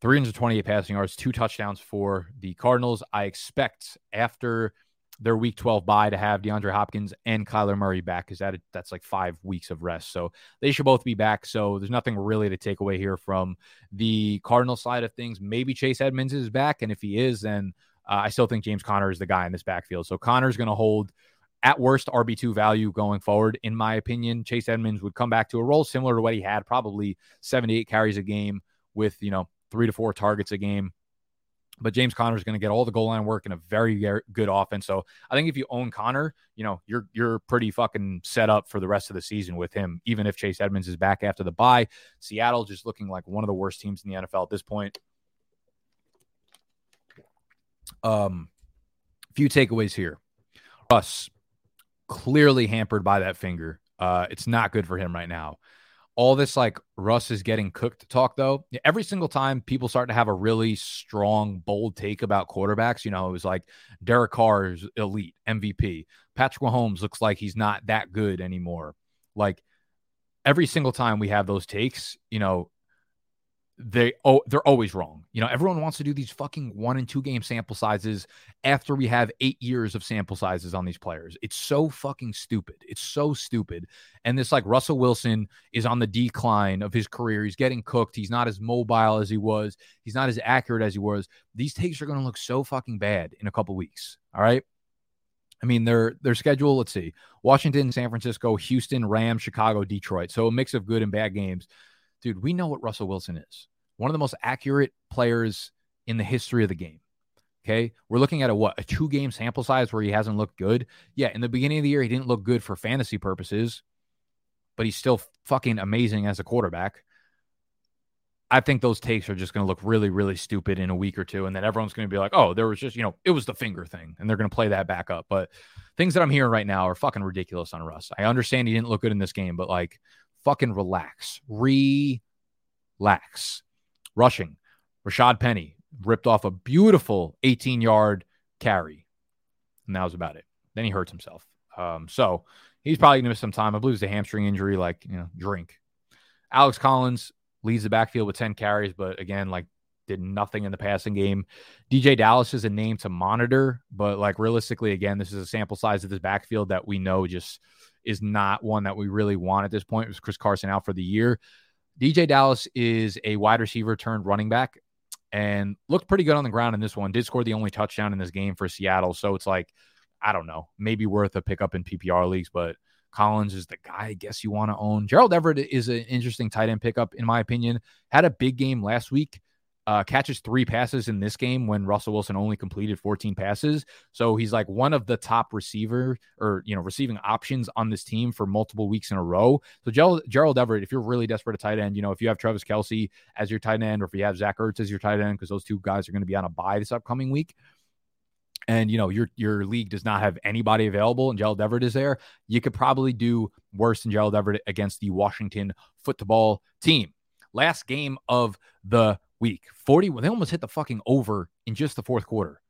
328 passing yards, two touchdowns for the Cardinals. I expect after their week 12 bye to have DeAndre Hopkins and Kyler Murray back because that that's like five weeks of rest. So they should both be back. So there's nothing really to take away here from the Cardinal side of things. Maybe Chase Edmonds is back. And if he is, then uh, I still think James Conner is the guy in this backfield. So Conner's going to hold at worst RB2 value going forward, in my opinion. Chase Edmonds would come back to a role similar to what he had, probably 78 carries a game with, you know, three to four targets a game. But James Conner is going to get all the goal line work in a very, good offense. So I think if you own Conner, you know you're you're pretty fucking set up for the rest of the season with him. Even if Chase Edmonds is back after the bye, Seattle just looking like one of the worst teams in the NFL at this point. Um, few takeaways here. Russ clearly hampered by that finger. Uh, it's not good for him right now all this like Russ is getting cooked talk though. Every single time people start to have a really strong, bold take about quarterbacks, you know, it was like Derek Carr is elite MVP. Patrick Mahomes looks like he's not that good anymore. Like every single time we have those takes, you know, they oh they're always wrong. You know, everyone wants to do these fucking one and two game sample sizes after we have eight years of sample sizes on these players. It's so fucking stupid. It's so stupid. And this like Russell Wilson is on the decline of his career. He's getting cooked. He's not as mobile as he was. He's not as accurate as he was. These takes are going to look so fucking bad in a couple weeks. All right. I mean, their their schedule. Let's see: Washington, San Francisco, Houston, Rams, Chicago, Detroit. So a mix of good and bad games dude, we know what Russell Wilson is. One of the most accurate players in the history of the game. Okay. We're looking at a what? A two game sample size where he hasn't looked good. Yeah. In the beginning of the year, he didn't look good for fantasy purposes, but he's still fucking amazing as a quarterback. I think those takes are just going to look really, really stupid in a week or two. And then everyone's going to be like, oh, there was just, you know, it was the finger thing. And they're going to play that back up. But things that I'm hearing right now are fucking ridiculous on Russ. I understand he didn't look good in this game, but like, fucking relax. Relax. Rushing. Rashad Penny ripped off a beautiful 18 yard carry. And that was about it. Then he hurts himself. Um, so he's probably going to miss some time. I believe it's a hamstring injury, like, you know, drink. Alex Collins leads the backfield with 10 carries, but again, like, did nothing in the passing game. DeeJay Dallas is a name to monitor, but like realistically, again, this is a sample size of this backfield that we know just is not one that we really want at this point. It was Chris Carson out for the year. DeeJay Dallas is a wide receiver turned running back and looked pretty good on the ground in this one. Did score the only touchdown in this game for Seattle. So it's like, I don't know, maybe worth a pickup in PPR leagues, but Collins is the guy I guess you want to own. Gerald Everett is an interesting tight end pickup, in my opinion. Had a big game last week uh, catches three passes in this game when Russell Wilson only completed 14 passes. So he's like one of the top receiver or, you know, receiving options on this team for multiple weeks in a row. So Gerald, Everett, if you're really desperate at tight end, you know, if you have Travis Kelce as your tight end or if you have Zach Ertz as your tight end, because those two guys are going to be on a bye this upcoming week, and you know your your league does not have anybody available and Gerald Everett is there, you could probably do worse than Gerald Everett against the Washington football team. Last game of the week. 40, they almost hit the fucking over in just the fourth quarter.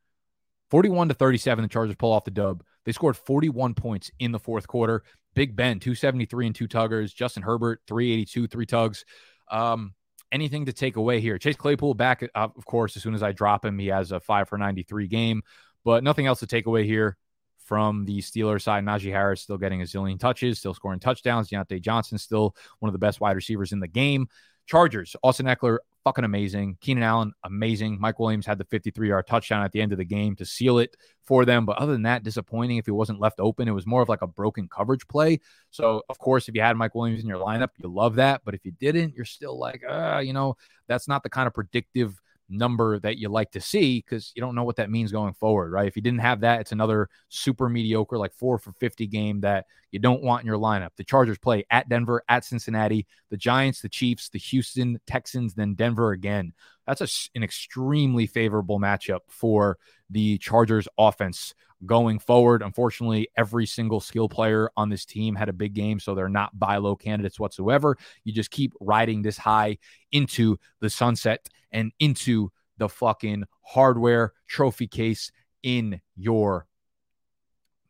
41 to 37, the Chargers pull off the dub. They scored 41 points in the fourth quarter. Big Ben, 273 and two tuggers. Justin Herbert, 382, three tugs. Um, anything to take away here. Chase Claypool back, uh, of course, as soon as I drop him, he has a five for 93 game, but nothing else to take away here from the Steelers side. Najee Harris still getting a zillion touches, still scoring touchdowns. Diontae Johnson still one of the best wide receivers in the game. Chargers, Austin Ekeler, fucking amazing. Keenan Allen, amazing. Mike Williams had the 53 yard touchdown at the end of the game to seal it for them. But other than that, disappointing if he wasn't left open. It was more of like a broken coverage play. So, of course, if you had Mike Williams in your lineup, you love that. But if you didn't, you're still like, uh, you know, that's not the kind of predictive number that you like to see because you don't know what that means going forward, right? If you didn't have that, it's another super mediocre, like four for 50 game that you don't want in your lineup. The Chargers play at Denver, at Cincinnati, the Giants, the Chiefs, the Houston Texans, then Denver again. That's a, an extremely favorable matchup for the Chargers offense going forward. Unfortunately, every single skill player on this team had a big game, so they're not buy low candidates whatsoever. You just keep riding this high into the sunset and into the fucking hardware trophy case in your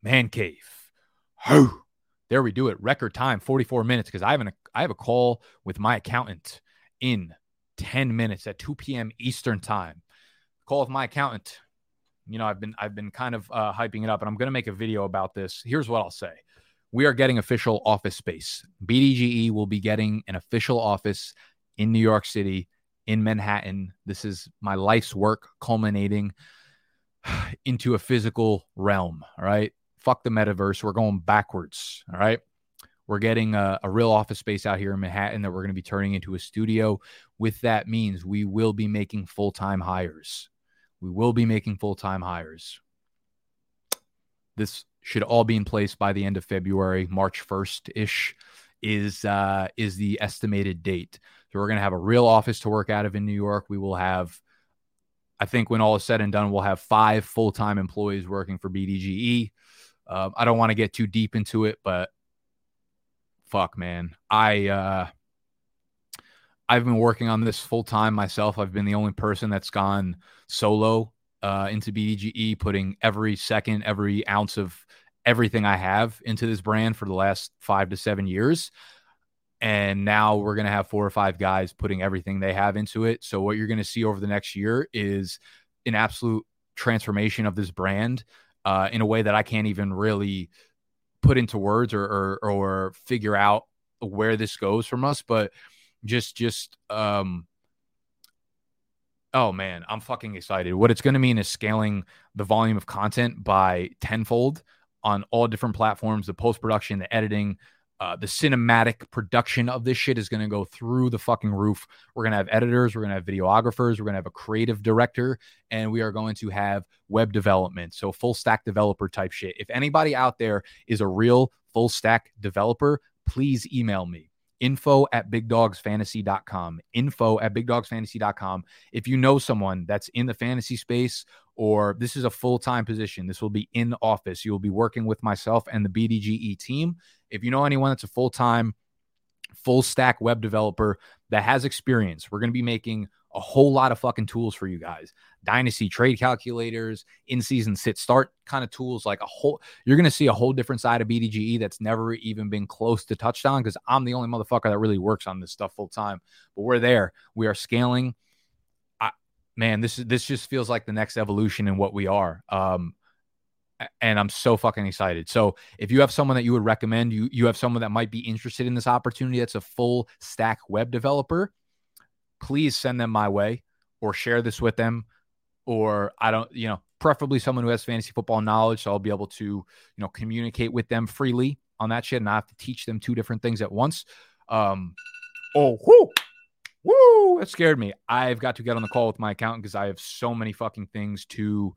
man cave. There we do it. Record time, 44 minutes, because I have an I have a call with my accountant in 10 minutes at 2 p.m. Eastern time. Call with my accountant. You know, I've been I've been kind of uh, hyping it up, and I'm going to make a video about this. Here's what I'll say: We are getting official office space. BDGE will be getting an official office in New York City in Manhattan. This is my life's work culminating into a physical realm. All right. Fuck the metaverse. We're going backwards. All right. We're getting a, a real office space out here in Manhattan that we're going to be turning into a studio. With that means we will be making full time hires. We will be making full time hires. This should all be in place by the end of February, March 1st ish is uh, is the estimated date. So we're going to have a real office to work out of in New York. We will have, I think, when all is said and done, we'll have five full time employees working for BDGE. Um, I don't want to get too deep into it, but fuck, man, I uh, I've been working on this full time myself. I've been the only person that's gone solo uh, into BDGE, putting every second, every ounce of everything I have into this brand for the last five to seven years. And now we're going to have four or five guys putting everything they have into it. So, what you're going to see over the next year is an absolute transformation of this brand uh, in a way that I can't even really put into words or, or, or figure out where this goes from us. But just, just, um, oh man, I'm fucking excited. What it's going to mean is scaling the volume of content by tenfold on all different platforms the post production, the editing, uh, the cinematic production of this shit is going to go through the fucking roof. We're going to have editors, we're going to have videographers, we're going to have a creative director, and we are going to have web development. So, full stack developer type shit. If anybody out there is a real full stack developer, please email me info at bigdogsfantasy.com info at bigdogsfantasy.com if you know someone that's in the fantasy space or this is a full-time position this will be in office you will be working with myself and the bdge team if you know anyone that's a full time, full stack web developer that has experience, we're going to be making a whole lot of fucking tools for you guys. Dynasty trade calculators, in season sit start kind of tools, like a whole, you're going to see a whole different side of BDGE that's never even been close to touchdown because I'm the only motherfucker that really works on this stuff full time. But we're there. We are scaling. I, man, this is this just feels like the next evolution in what we are. Um, and I'm so fucking excited. So if you have someone that you would recommend, you you have someone that might be interested in this opportunity that's a full stack web developer, please send them my way or share this with them or I don't, you know, preferably someone who has fantasy football knowledge so I'll be able to, you know, communicate with them freely on that shit and not have to teach them two different things at once. Um oh, whoo. Woo, that scared me. I've got to get on the call with my accountant because I have so many fucking things to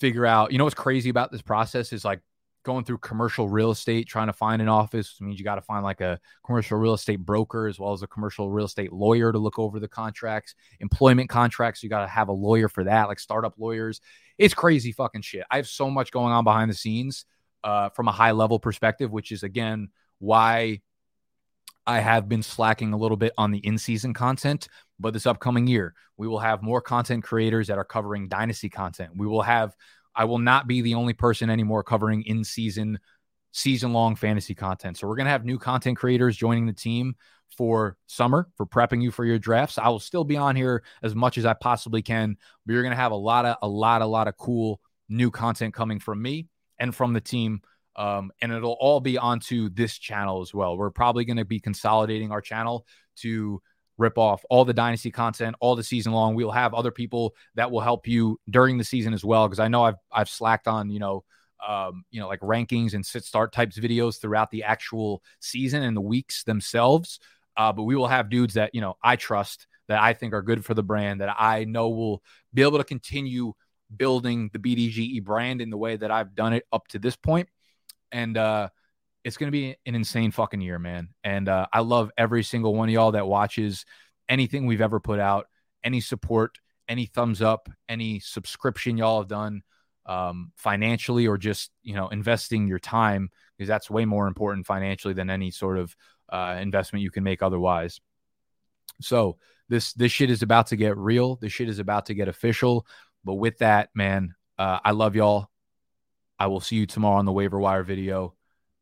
figure out. You know what's crazy about this process is like going through commercial real estate, trying to find an office means you got to find like a commercial real estate broker as well as a commercial real estate lawyer to look over the contracts, employment contracts. You got to have a lawyer for that, like startup lawyers. It's crazy fucking shit. I have so much going on behind the scenes uh, from a high level perspective, which is again why I have been slacking a little bit on the in season content. But this upcoming year, we will have more content creators that are covering dynasty content. We will have, I will not be the only person anymore covering in season season long fantasy content. So we're going to have new content creators joining the team for summer for prepping you for your drafts. I will still be on here as much as I possibly can, but you're going to have a lot of a lot a lot of cool new content coming from me and from the team. Um, and it'll all be onto this channel as well. We're probably going to be consolidating our channel to rip off all the dynasty content all the season long. We'll have other people that will help you during the season as well because I know I've I've slacked on, you know, um, you know, like rankings and sit start types videos throughout the actual season and the weeks themselves. Uh, but we will have dudes that, you know, I trust that I think are good for the brand that I know will be able to continue building the BDGE brand in the way that I've done it up to this point. And uh, it's going to be an insane fucking year, man. And uh, I love every single one of y'all that watches anything we've ever put out, any support, any thumbs up, any subscription y'all have done um, financially or just, you know, investing your time because that's way more important financially than any sort of uh, investment you can make otherwise. So this this shit is about to get real. This shit is about to get official. But with that, man, uh, I love y'all. I will see you tomorrow on the waiver wire video,